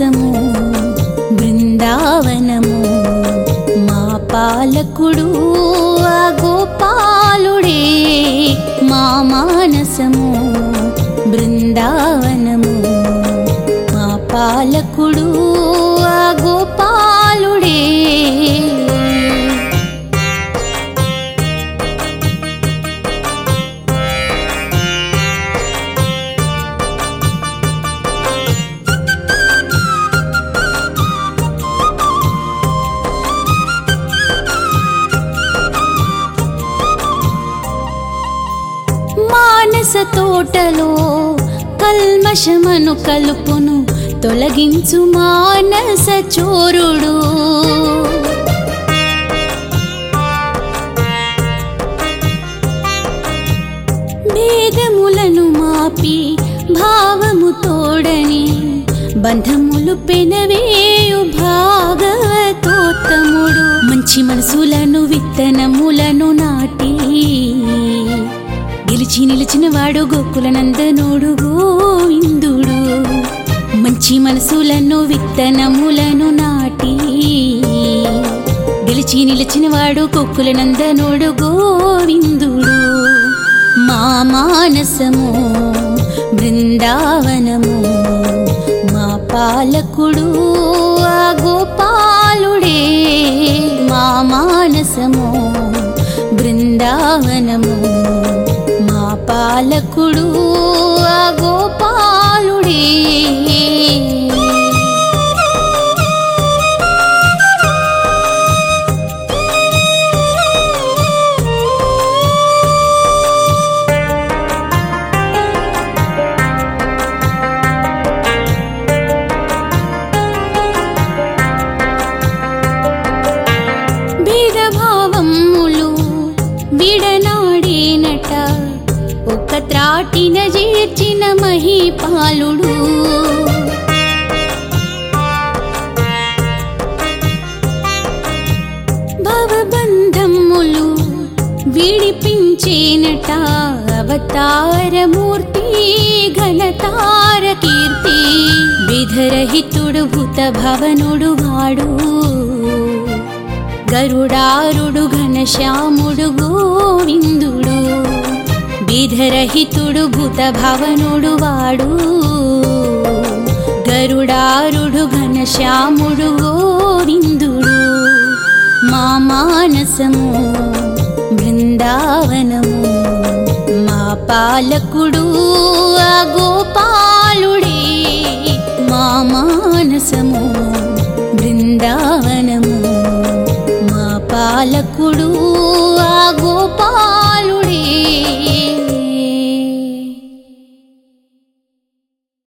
మానసము బృందావనము. మా పాలకుడు ఆ గోపాలుడే మా మానసము బృందావనము. మా పాలకుడు ఆ గోపాలుడే. మానస తోటలో కల్మషమను కలుపును తొలగించు మానస చోరుడు. భేదములను మాపి భావము తోడని బంధములు పెనవే నిలిచి నిలిచిన వాడు గోకుల గోవిందుడు మంచి మనసులను విత్తనములను నాటి గెలిచి నిలిచిన వాడు గోకుల గోవిందుడు మా మానసము బృందావనము మా పాలకుడు ఆ గోపాలుడే. మా మానసము బృందావనము పాలకుడు ఆ గోపాలుడే. ఒక జీర్చిన చేర్చిన మహిపాలుడు. భవబంధములు విడిపించేనట అవతారమూర్తి ఘనతార కీర్తి. విధరహితుడు భూత భవనుడు వాడు. గరుడారుడు ఘనశ్యాముడు గోవిందుడు. బీధరహితుడు భూత భవనుడు వాడు. గరుడారుడు ఘనశ్యాముడు గోవిందుడు. మా మానసము బృందావనము మా పాలకుడు ఆ గోపాలుడే